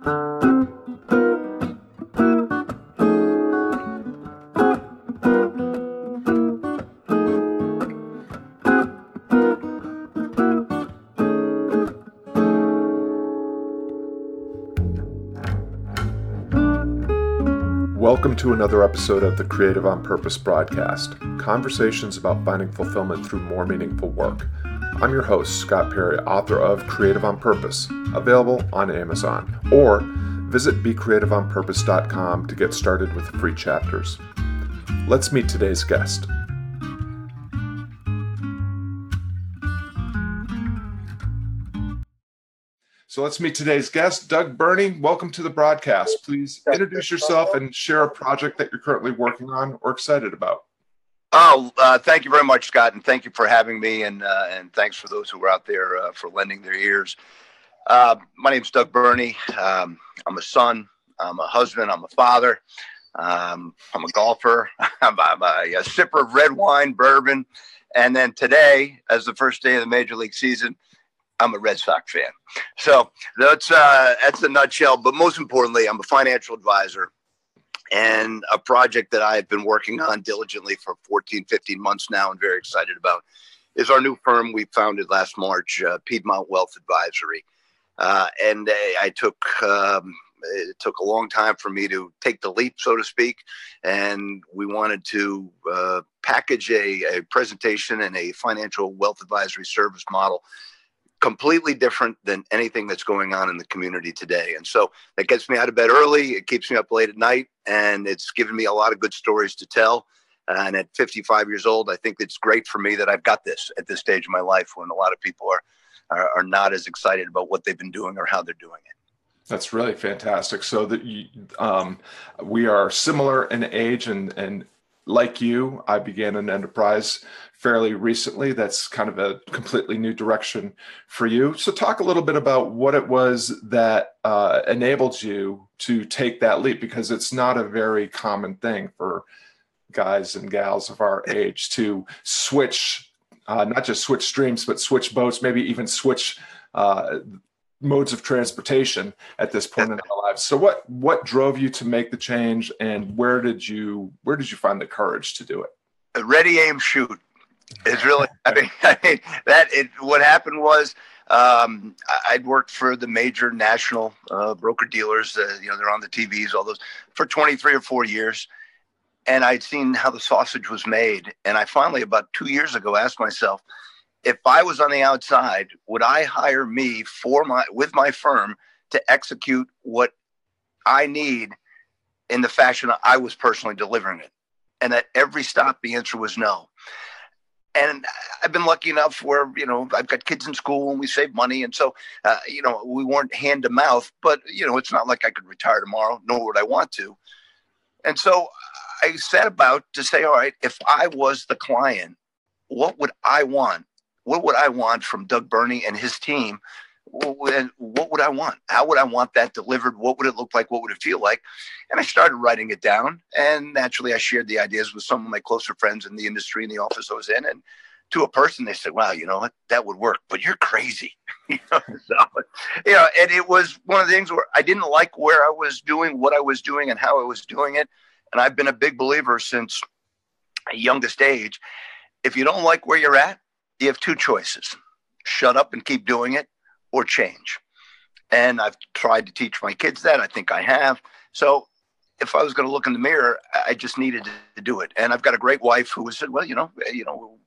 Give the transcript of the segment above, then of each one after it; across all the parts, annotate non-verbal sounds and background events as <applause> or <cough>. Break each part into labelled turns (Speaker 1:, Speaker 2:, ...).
Speaker 1: Welcome to another episode of the Creative on Purpose broadcast conversations about finding fulfillment through more meaningful work. I'm your host, Scott Perry, author of Creative on Purpose, available on Amazon, or visit becreativeonpurpose.com to get started with free chapters. Let's meet today's guest. So let's meet today's guest, Doug Birnie. Welcome to the broadcast. Please introduce yourself and share a project that you're currently working on or excited about.
Speaker 2: Oh, uh, thank you very much, Scott, and thank you for having me, and uh, and thanks for those who are out there uh, for lending their ears. Uh, my name's Doug Birnie. Um, I'm a son. I'm a husband. I'm a father. Um, I'm a golfer. <laughs> I'm, I'm a, a, sipper of red wine, bourbon, and then today, as the first day of the major league season, I'm a Red Sox fan. So that's uh, that's the nutshell. But most importantly, I'm a financial advisor and a project that I've been working on diligently for 14, 15 months now and very excited about is our new firm we founded last March, uh, Piedmont Wealth Advisory. Uh, and I took um, it took a long time for me to take the leap, so to speak. And we wanted to uh, package a, a presentation and a financial wealth advisory service model completely different than anything that's going on in the community today. And so that gets me out of bed early. It keeps me up late at night, and it's given me a lot of good stories to tell. And at 55 years old, I think it's great for me that I've got this at this stage of my life when a lot of people are, are, are not as excited about what they've been doing or how they're doing it.
Speaker 1: That's really fantastic. So that you, um, we are similar in age and and like you, I began an enterprise fairly recently. That's kind of a completely new direction for you. So, talk a little bit about what it was that uh, enabled you to take that leap, because it's not a very common thing for guys and gals of our age to switch, uh, not just switch streams, but switch boats, maybe even switch. Uh, modes of transportation at this point in our lives. So what what drove you to make the change and where did you where did you find the courage to do it?
Speaker 2: Ready aim shoot is really. <laughs> I mean, I mean that. It, what happened was um, I'd worked for the major national uh, broker dealers. Uh, you know, they're on the TVs, all those for 23 or four years, and I'd seen how the sausage was made. And I finally, about two years ago, asked myself, if I was on the outside, would I hire me for my with my firm to execute what I need in the fashion I was personally delivering it? And at every stop, the answer was no and I've been lucky enough where you know I've got kids in school and we save money, and so uh, you know we weren't hand to mouth. But you know it's not like I could retire tomorrow, nor would I want to. And so I set about to say, all right, if I was the client, what would I want? What would I want from Doug Birnie and his team and what would I want? How would I want that delivered? What would it look like? What would it feel like? And I started writing it down. And naturally, I shared the ideas with some of my closer friends in the industry in the office I was in. And to a person, they said, "Wow, you know what? That would work, but you're crazy." <laughs> you know, so, you know, and it was one of the things where I didn't like where I was doing, what I was doing, and how I was doing it. And I've been a big believer since a youngest age. If you don't like where you're at, you have two choices: shut up and keep doing it, or change. And I've tried to teach my kids that. I think I have. So if I was going to look in the mirror, I just needed to do it. And I've got a great wife who said, well, you know, eh, you know,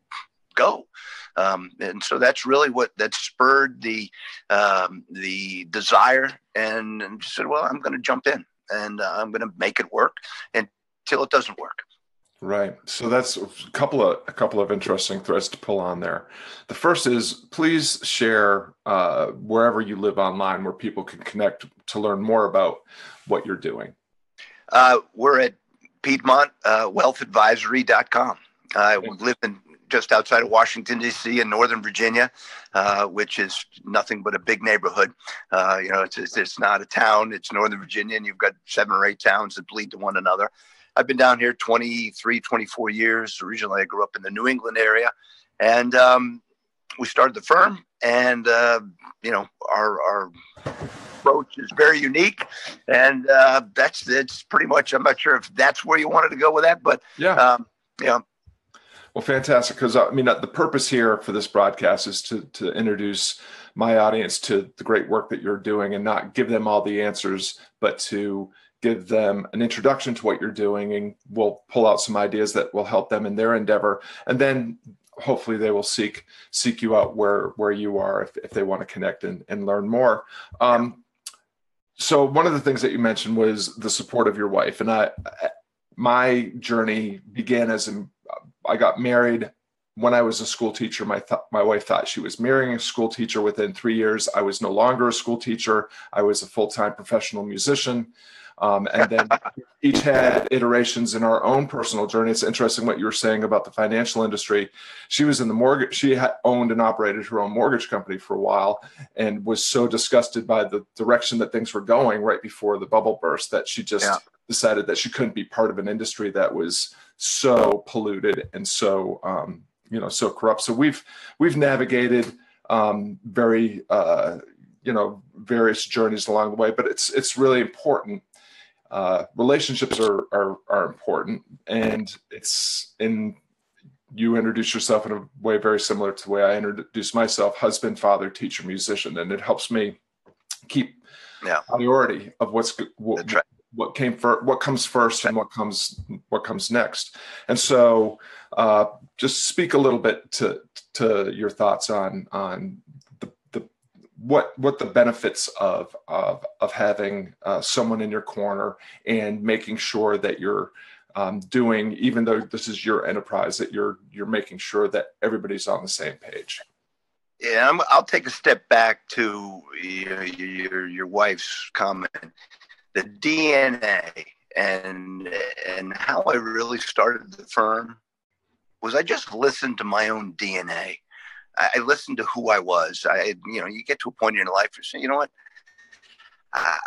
Speaker 2: go. Um, and so that's really what that spurred the um, the desire, and, and said, well, I'm going to jump in and uh, I'm going to make it work until it doesn't work.
Speaker 1: Right. So that's a couple of a couple of interesting threads to pull on there. The first is please share uh, wherever you live online where people can connect to learn more about what you're doing.
Speaker 2: Uh, we're at Piedmont uh. I live in just outside of Washington D.C. in Northern Virginia, uh, which is nothing but a big neighborhood. Uh, you know, it's, it's not a town; it's Northern Virginia, and you've got seven or eight towns that bleed to one another. I've been down here 23, 24 years. Originally, I grew up in the New England area, and um, we started the firm. And uh, you know, our our approach is very unique, and uh, that's it's pretty much. I'm not sure if that's where you wanted to go with that, but
Speaker 1: yeah,
Speaker 2: um, yeah.
Speaker 1: Well, fantastic. Because I mean, the purpose here for this broadcast is to to introduce my audience to the great work that you're doing, and not give them all the answers, but to give them an introduction to what you're doing, and we'll pull out some ideas that will help them in their endeavor, and then hopefully they will seek seek you out where where you are if, if they want to connect and, and learn more. Um, so one of the things that you mentioned was the support of your wife, and I my journey began as a, I got married when I was a school teacher. My th- my wife thought she was marrying a school teacher. Within three years, I was no longer a school teacher. I was a full time professional musician. Um, and then <laughs> each had iterations in our own personal journey. It's interesting what you were saying about the financial industry. She was in the mortgage, she had owned and operated her own mortgage company for a while and was so disgusted by the direction that things were going right before the bubble burst that she just yeah. decided that she couldn't be part of an industry that was so polluted and so, um, you know, so corrupt. So we've, we've navigated um, very, uh, you know various journeys along the way but it's it's really important uh, relationships are, are are important, and it's in you introduce yourself in a way very similar to the way I introduce myself: husband, father, teacher, musician, and it helps me keep
Speaker 2: yeah.
Speaker 1: priority of what's what, right. What came first, what comes first, and what comes what comes next. And so, uh, just speak a little bit to to your thoughts on on the, the what what the benefits of of of having uh, someone in your corner and making sure that you're um, doing even though this is your enterprise that you're you're making sure that everybody's on the same page
Speaker 2: yeah i will take a step back to your, your your wife's comment the dna and and how i really started the firm was i just listened to my own dna I, listened to who I was. I, you know, you get to a point in your life where you say, you know what, I,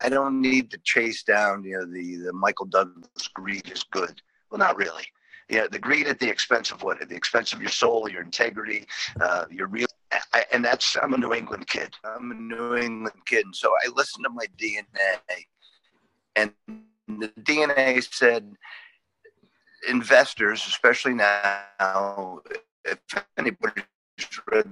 Speaker 2: I don't need to chase down, you know, the the Michael Douglas greed is good. Well, not really. You know, the greed at the expense of what? At the expense of your soul, your integrity, uh, your real. I, and that's I'm a New England kid. I'm a New England kid, and so I listened to my DNA, and the DNA said investors, especially now, if anybody read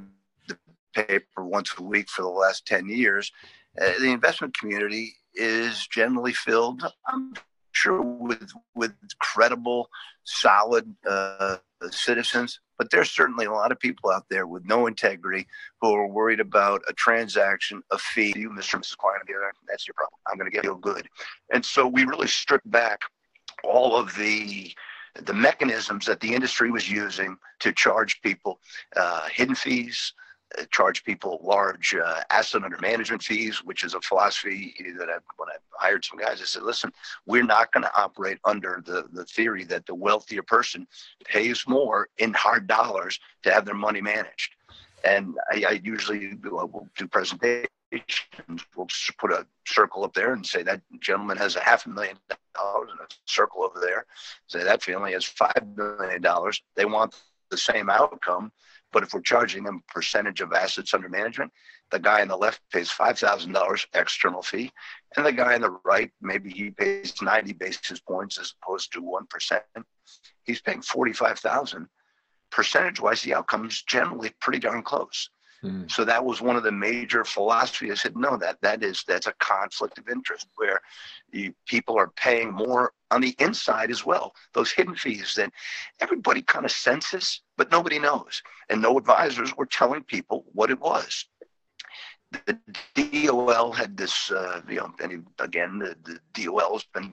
Speaker 2: the paper once a week for the last 10 years, uh, the investment community is generally filled, I'm sure, with, with credible, solid uh, citizens. But there's certainly a lot of people out there with no integrity who are worried about a transaction, a fee. You, Mr. and Mrs. Client, that's your problem. I'm going to get you good. And so we really stripped back all of the the mechanisms that the industry was using to charge people uh, hidden fees, charge people large uh, asset under management fees, which is a philosophy that I, when I hired some guys, I said, listen, we're not going to operate under the, the theory that the wealthier person pays more in hard dollars to have their money managed. And I, I usually do, will do presentations we'll put a circle up there and say that gentleman has a half a million dollars and a circle over there. Say that family has five million dollars. They want the same outcome, but if we're charging them percentage of assets under management, the guy on the left pays five thousand dollars external fee, and the guy on the right maybe he pays ninety basis points as opposed to one percent. He's paying forty five thousand. Percentage wise, the outcome is generally pretty darn close. Hmm. So that was one of the major philosophies. I said, no, that that is that's a conflict of interest where you, people are paying more on the inside as well. Those hidden fees that everybody kind of senses, but nobody knows, and no advisors were telling people what it was. The DOL had this, uh, you know, and again, the, the DOL has been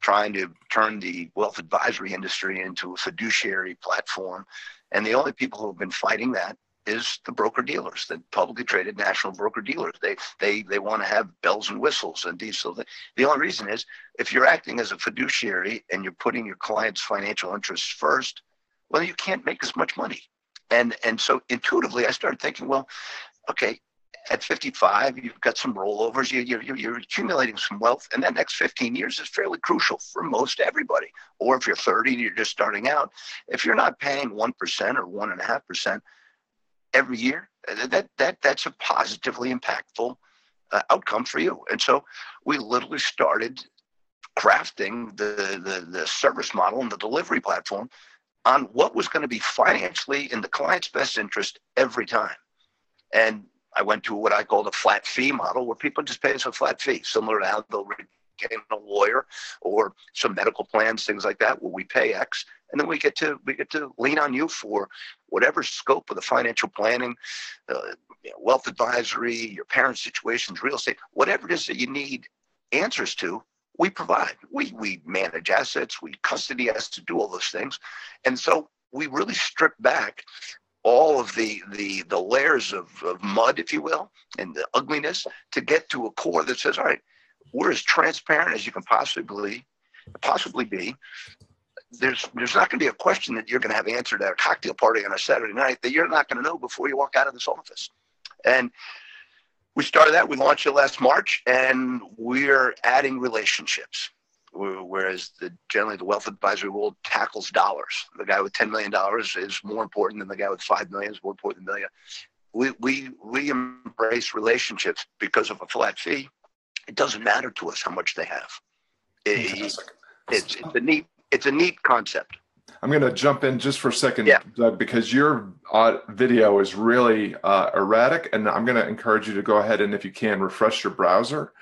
Speaker 2: trying to turn the wealth advisory industry into a fiduciary platform. And the only people who have been fighting that is the broker dealers, the publicly traded national broker dealers. They they they want to have bells and whistles and these. So the, the only reason is if you're acting as a fiduciary and you're putting your client's financial interests first, well, you can't make as much money. And and so intuitively, I started thinking, well, okay, at 55, you've got some rollovers, you, you're, you're accumulating some wealth, and that next 15 years is fairly crucial for most everybody. Or if you're 30 and you're just starting out, if you're not paying 1% or 1.5%, every year. That that that's a positively impactful uh, outcome for you. And so we literally started crafting the, the, the service model and the delivery platform on what was going to be financially in the client's best interest every time. And I went to what I call the flat fee model, where people just pay us a flat fee, similar to how they'll retain a lawyer or some medical plans, things like that, where we pay X, and then we get to we get to lean on you for whatever scope of the financial planning, uh, you know, wealth advisory, your parents' situations, real estate, whatever it is that you need answers to we provide. We we manage assets, we custody assets, do all those things, and so we really strip back all of the the the layers of, of mud, if you will, and the ugliness to get to a core that says, all right, we're as transparent as you can possibly possibly be. There's there's not going to be a question that you're going to have answered at a cocktail party on a Saturday night that you're not going to know before you walk out of this office, and we started that. We launched it last March, and we're adding relationships. Whereas the generally the wealth advisory world tackles dollars. The guy with ten million dollars is more important than the guy with five million. Is more important than million. We we we embrace relationships because of a flat fee. It doesn't matter to us how much they have. It, it's, it's a neat it's a neat concept.
Speaker 1: I'm going to jump in just for a second, yeah. Doug, because your uh, video is really uh, erratic, and I'm going to encourage you to go ahead and, if you can, refresh your browser,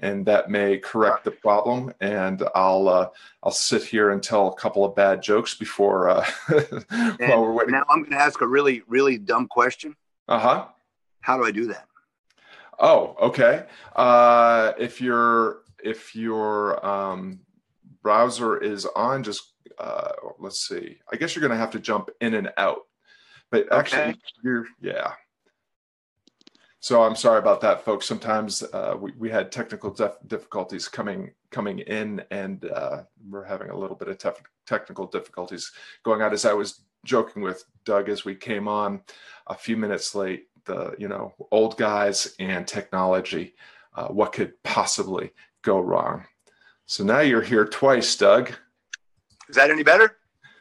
Speaker 1: and that may correct the problem. And I'll uh, I'll sit here and tell a couple of bad jokes before uh, <laughs>
Speaker 2: while we're waiting. Now I'm going to ask a really really dumb question.
Speaker 1: Uh huh.
Speaker 2: How do I do that?
Speaker 1: Oh, okay. Uh, if your if your um, browser is on, just uh, let's see. I guess you're going to have to jump in and out. But actually, okay. you're yeah. So I'm sorry about that, folks. Sometimes uh, we, we had technical def- difficulties coming coming in, and uh, we're having a little bit of tef- technical difficulties going on. As I was joking with Doug as we came on a few minutes late, the you know old guys and technology, uh, what could possibly go wrong? So now you're here twice, Doug.
Speaker 2: Is that any better?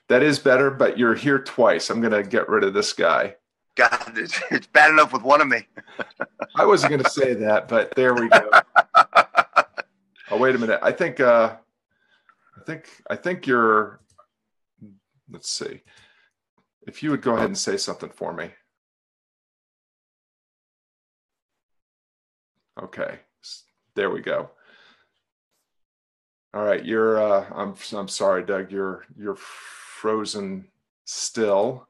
Speaker 1: That is better, but you're here twice. I'm going to get rid of this guy.
Speaker 2: God, <laughs> it's, it's bad enough with one of me. <laughs>
Speaker 1: I wasn't going to say that, but there we go. oh, wait a minute. I think, uh, I think, I think you're, let's see. If you would go ahead and say something for me. Okay, there we go. All right, you're. Uh, I'm. I'm sorry, Doug. You're. You're frozen still.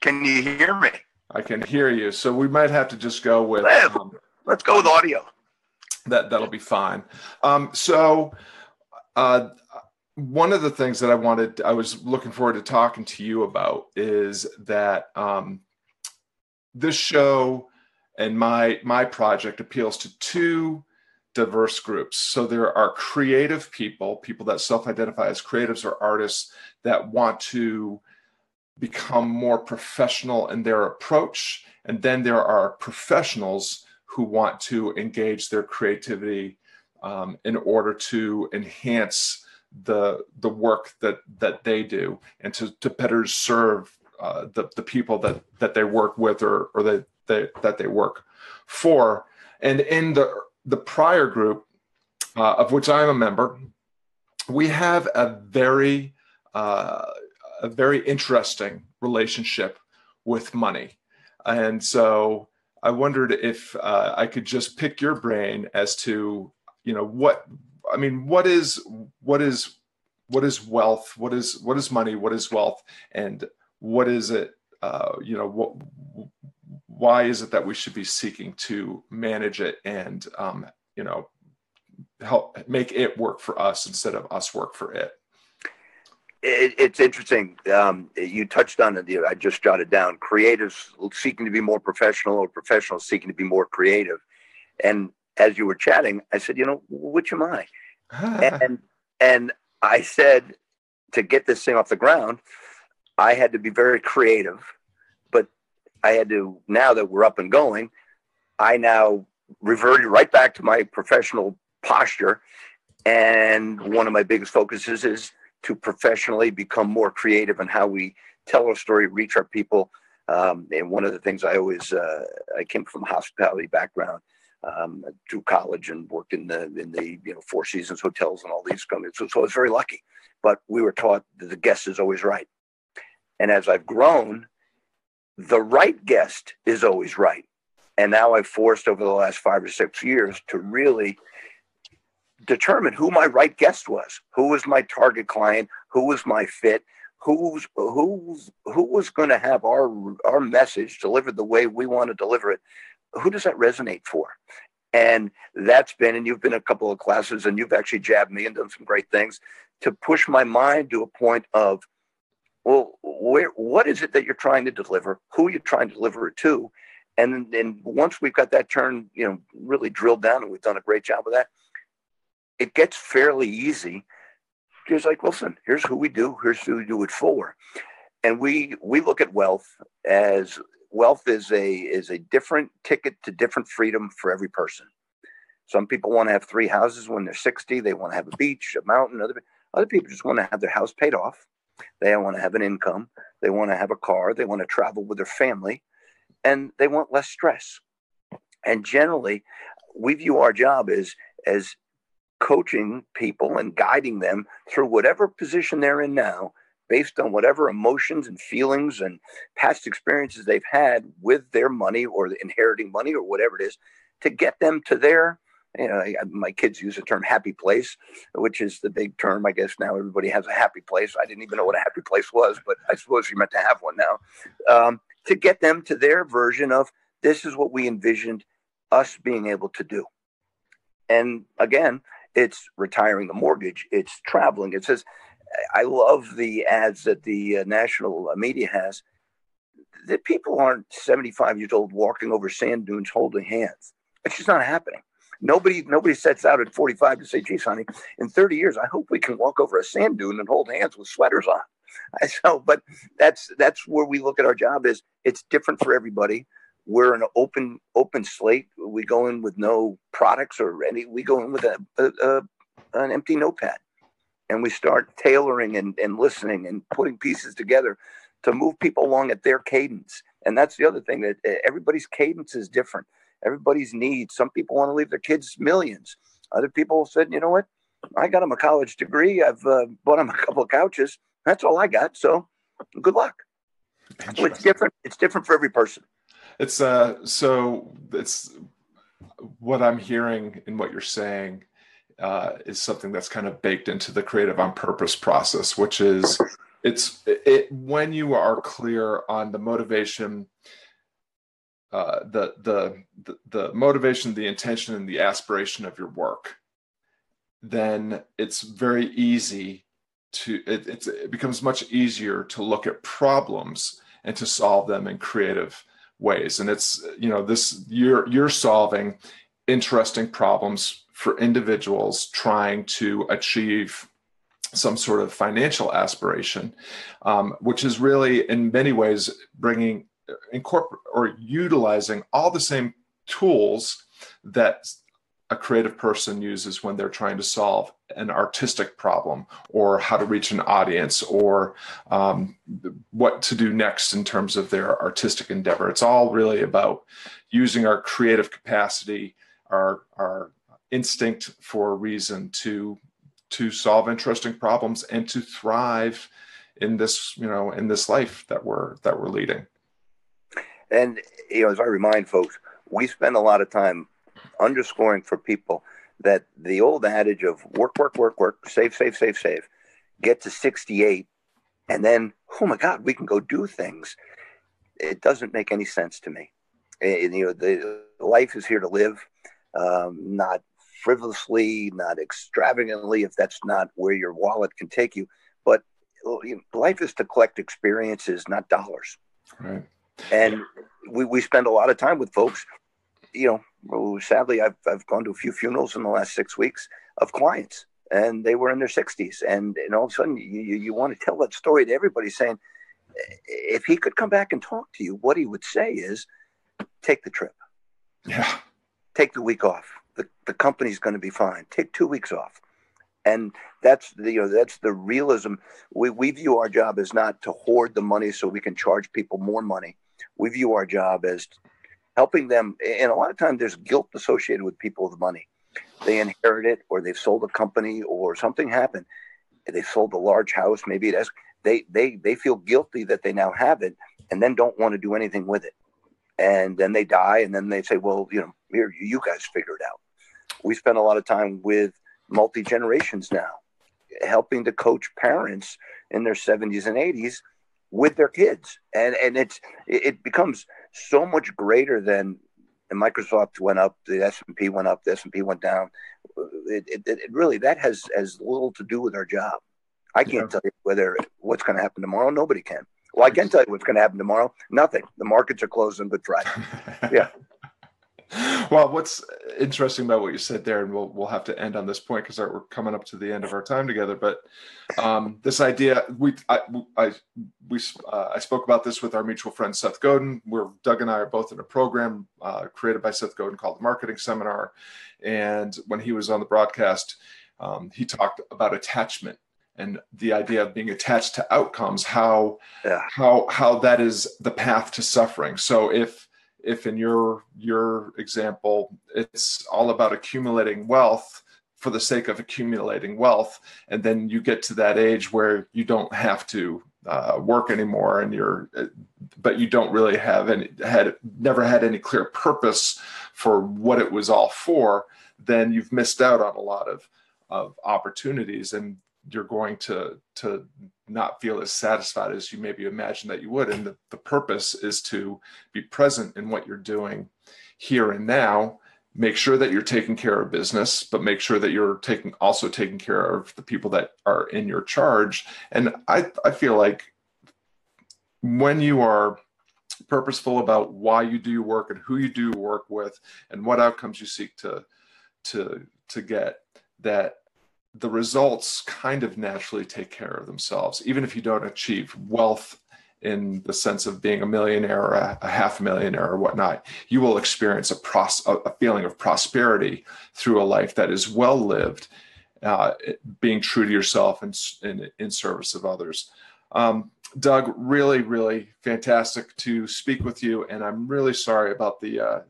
Speaker 2: Can you hear me?
Speaker 1: I can hear you. So we might have to just go with.
Speaker 2: Um, Let's go with audio.
Speaker 1: That that'll be fine. Um, so, uh, one of the things that I wanted, I was looking forward to talking to you about is that um, this show and my my project appeals to two diverse groups. So there are creative people, people that self identify as creatives or artists that want to become more professional in their approach. And then there are professionals who want to engage their creativity um, in order to enhance the the work that that they do and to, to better serve uh, the, the people that that they work with or or that they, that they work for and in the the prior group, uh, of which I'm a member, we have a very uh, a very interesting relationship with money, and so I wondered if uh, I could just pick your brain as to you know what I mean. What is what is what is wealth? What is what is money? What is wealth? And what is it? Uh, you know what why is it that we should be seeking to manage it and um, you know help make it work for us instead of us work for it
Speaker 2: it, it's interesting. Um, you touched on it. I just jotted down creatives seeking to be more professional or professionals seeking to be more creative. And as you were chatting, I said, you know, which am I? <laughs> and and I said to get this thing off the ground, I had to be very creative I had to, now that we're up and going, I now reverted right back to my professional posture. And one of my biggest focuses is to professionally become more creative in how we tell our story, reach our people. Um, and one of the things I always, uh, I came from a hospitality background. um, through college and worked in the in the you know Four Seasons hotels and all these companies. So, so I was very lucky. But we were taught that the guest is always right. And as I've grown, the right guest is always right. And now I've forced over the last five or six years to really determine who my right guest was, who was my target client, who was my fit, who's who's who was going to have our our message delivered the way we want to deliver it. Who does that resonate for? And that's been, and you've been a couple of classes, and you've actually jabbed me and done some great things to push my mind to a point of, well, where what is it that you're trying to deliver? Who are you trying to deliver it to? And then once we've got that turn, you know, really drilled down, and we've done a great job of that, it gets fairly easy. It's like, listen, here's who we do, here's who we do it for. And we we look at wealth as wealth is a is a different ticket to different freedom for every person. Some people want to have three houses when they're 60. They want to have a beach, a mountain. Other other people just want to have their house paid off. They want to have an income. They want to have a car. They want to travel with their family, and they want less stress. And generally, we view our job as as coaching people and guiding them through whatever position they're in now based on whatever emotions and feelings and past experiences they've had with their money or inheriting money or whatever it is to get them to their you know my kids use the term happy place which is the big term i guess now everybody has a happy place. I didn't even know what a happy place was but i suppose you're meant to have one now. Um, to get them to their version of this is what we envisioned us being able to do. And again it's retiring the mortgage it's traveling. It says i love the ads that the uh, national media has. That people aren't 75 years old walking over sand dunes holding hands. It's just not happening nobody nobody sets out at 45 to say geez honey in 30 years i hope we can walk over a sand dune and hold hands with sweaters on <laughs> I, so but that's that's where we look at our job is it's different for everybody we're an open open slate. We go in with no products or any. We go in with a, a, a an empty notepad, and we start tailoring and, and listening and putting pieces together to move people along at their cadence. And that's the other thing that eh, everybody's cadence is different. Everybody's needs. Some people want to leave their kids millions. Other people said, you know what? I got them a college degree. I've uh, bought them a couple of couches. That's all I got. So good luck. So it's different. It's different for every person.
Speaker 1: It's uh so it's what I'm hearing and what you're saying uh, is something that's kind of baked into the creative on purpose process, which is it's it when you are clear on the motivation, uh, the, the the motivation, the intention, and the aspiration of your work, then it's very easy to it, it becomes much easier to look at problems and to solve them in creative ways. And it's you know this you're you're solving interesting problems for individuals trying to achieve some sort of financial aspiration um, which is really in many ways bringing incorporate or utilizing all the same tools that a creative person uses when they're trying to solve an artistic problem or how to reach an audience or um, what to do next in terms of their artistic endeavor. It's all really about using our creative capacity, our, our instinct for reason to to solve interesting problems and to thrive in this you know in this life that we're that we're leading
Speaker 2: and you know as i remind folks we spend a lot of time underscoring for people that the old adage of work, work, work, work, save, save, save, save, get to 68, and then, oh my God, we can go do things. It doesn't make any sense to me. And, you know, the life is here to live, um, not frivolously, not extravagantly, if that's not where your wallet can take you. But you know, life is to collect experiences, not dollars.
Speaker 1: Right.
Speaker 2: And we, we spend a lot of time with folks you know, sadly, I've, I've gone to a few funerals in the last six weeks of clients, and they were in their 60s. And, and all of a sudden, you, you, you want to tell that story to everybody saying, if he could come back and talk to you, what he would say is, take the trip.
Speaker 1: Yeah.
Speaker 2: Take the week off. The, the company's going to be fine. Take two weeks off. And that's the, you know that's the realism. We, we view our job as not to hoard the money so we can charge people more money. We view our job as helping them. And a lot of times there's guilt associated with people with money. They inherit it, or they've sold a company, or something happened. They sold a large house, maybe it has. They they they feel guilty that they now have it, and then don't want to do anything with it. And then they die, and then they say, "Well, you know, here you guys figure it out." We spend a lot of time with multi generations now, helping to coach parents in their 70s and 80s with their kids, and and it's it becomes so much greater than and Microsoft went up, the S and P went up, the S and P went down. It, it, it, really that has as little to do with our job. I can't yeah. tell you whether what's going to happen tomorrow. Nobody can. Well, I can tell you what's going to happen tomorrow. Nothing. The markets are closed on Good Friday. <laughs> Yeah. <laughs>
Speaker 1: well, what's interesting about what you said there, and we'll we'll have to end on this point because we're coming up to the end of our time together. But um, this idea, we I, I we uh, I spoke about this with our mutual friend Seth Godin. Where Doug and I are both in a program uh, created by Seth Godin called the Marketing Seminar, and when he was on the broadcast, um, he talked about attachment and the idea of being attached to outcomes how yeah. how how that is the path to suffering so if if in your your example it's all about accumulating wealth for the sake of accumulating wealth and then you get to that age where you don't have to uh, work anymore and you're but you don't really have any had never had any clear purpose for what it was all for then you've missed out on a lot of of opportunities and you're going to to not feel as satisfied as you maybe imagine that you would. And the, the purpose is to be present in what you're doing here and now. Make sure that you're taking care of business but make sure that you're taking also taking care of the people that are in your charge. And i i feel like when you are purposeful about why you do your work and who you do work with and what outcomes you seek to to to get that the results kind of naturally take care of themselves, even if you don't achieve wealth in the sense of being a millionaire or a, a half millionaire or whatnot. You will experience a, pros, a, feeling of prosperity through a life that is well lived, uh, being true to yourself and in, service of others. Um, Doug, really, really fantastic to speak with you, and I'm really sorry about the uh,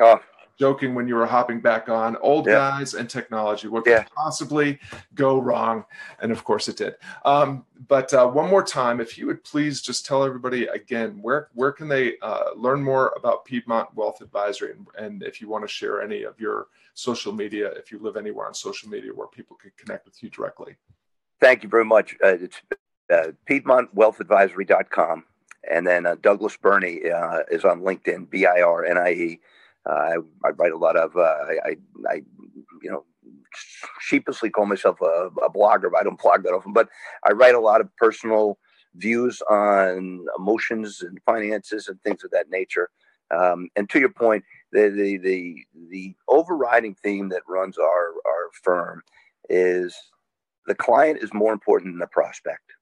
Speaker 1: oh joking when you were hopping back on old yeah. guys and technology. What yeah. could possibly go wrong? And of course it did. Um, but uh, one more time, if you would please just tell everybody again where where can they uh, learn more about Piedmont Wealth Advisory, and, and if you want to share any of your social media, if you live anywhere on social media where people can connect with you directly.
Speaker 2: Thank you very much. Uh, it's uh, PiedmontWealthAdvisory.com. And then uh, Douglas Birnie uh, is on LinkedIn, B I R N I E. I, I, write a lot of, uh, I, I, you know, sheepishly call myself a, a, blogger, but I don't blog that often. But I write a lot of personal views on emotions and finances and things of that nature. Um, and to your point, the, the the the overriding theme that runs our our firm is the client is more important than the prospect.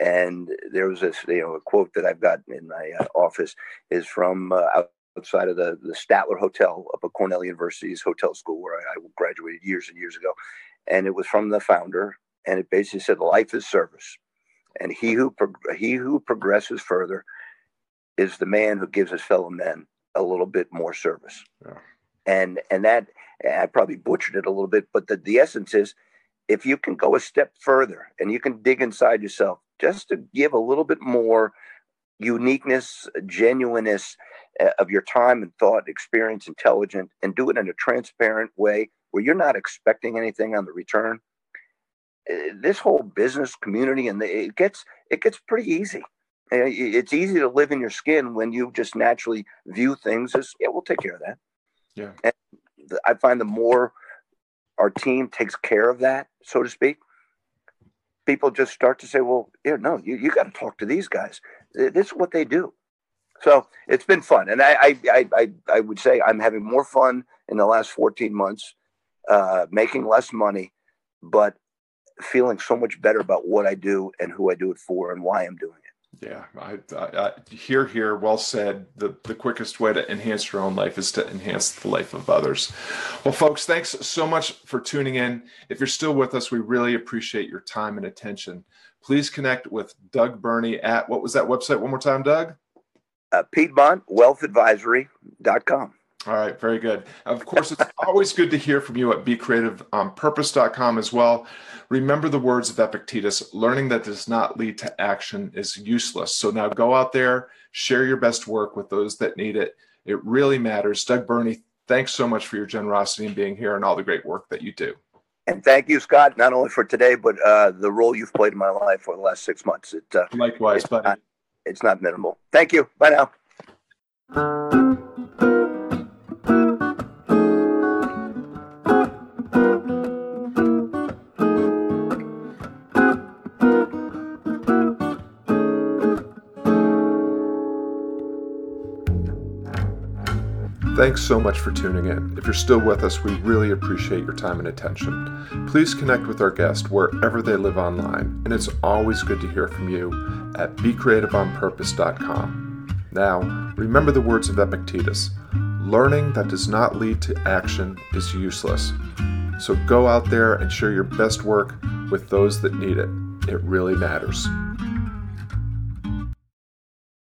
Speaker 2: And there was this, you know, a quote that I've got in my uh, office is from uh, outside of the, the Statler Hotel up at Cornell University's hotel school where I, I graduated years and years ago. And it was from the founder. And it basically said, life is service. And he who, he who progresses further is the man who gives his fellow men a little bit more service. Yeah. And, and that, I probably butchered it a little bit, but the, the essence is if you can go a step further and you can dig inside yourself just to give a little bit more uniqueness, genuineness, uh, of your time and thought, experience, intelligent, and do it in a transparent way where you're not expecting anything on the return. Uh, this whole business community and it gets it gets pretty easy. Uh, it's easy to live in your skin when you just naturally view things as yeah, we'll take care of that.
Speaker 1: Yeah,
Speaker 2: and I find the more our team takes care of that, so to speak, people just start to say, well, yeah, no, you, you got to talk to these guys. This is what they do. So it's been fun, and I I, I I would say I'm having more fun in the last 14 months, uh, making less money, but feeling so much better about what I do and who I do it for and why I'm doing it.
Speaker 1: Yeah, I, I, I here here well said. The the quickest way to enhance your own life is to enhance the life of others. Well, folks, thanks so much for tuning in. If you're still with us, we really appreciate your time and attention. Please connect with Doug Birnie at what was that website one more time, Doug?
Speaker 2: Uh, PiedmontWealthAdvisory.com.
Speaker 1: All right, very good. Of course, it's always good to hear from you at BeCreativeOnPurpose.com as well. Remember the words of Epictetus learning that does not lead to action is useless. So now go out there, share your best work with those that need it. It really matters. Doug Birnie, thanks so much for your generosity and being here and all the great work that you do.
Speaker 2: And thank you, Scott, not only for today, but uh, the role you've played in my life for the last six months. It, uh,
Speaker 1: Likewise,
Speaker 2: it's
Speaker 1: buddy.
Speaker 2: Not, it's not minimal. Thank you. Bye now.
Speaker 1: Thanks so much for tuning in. If you're still with us, we really appreciate your time and attention. Please connect with our guest wherever they live online, and it's always good to hear from you at becreativeonpurpose.com. Now, remember the words of Epictetus learning that does not lead to action is useless. So go out there and share your best work with those that need it. It really matters.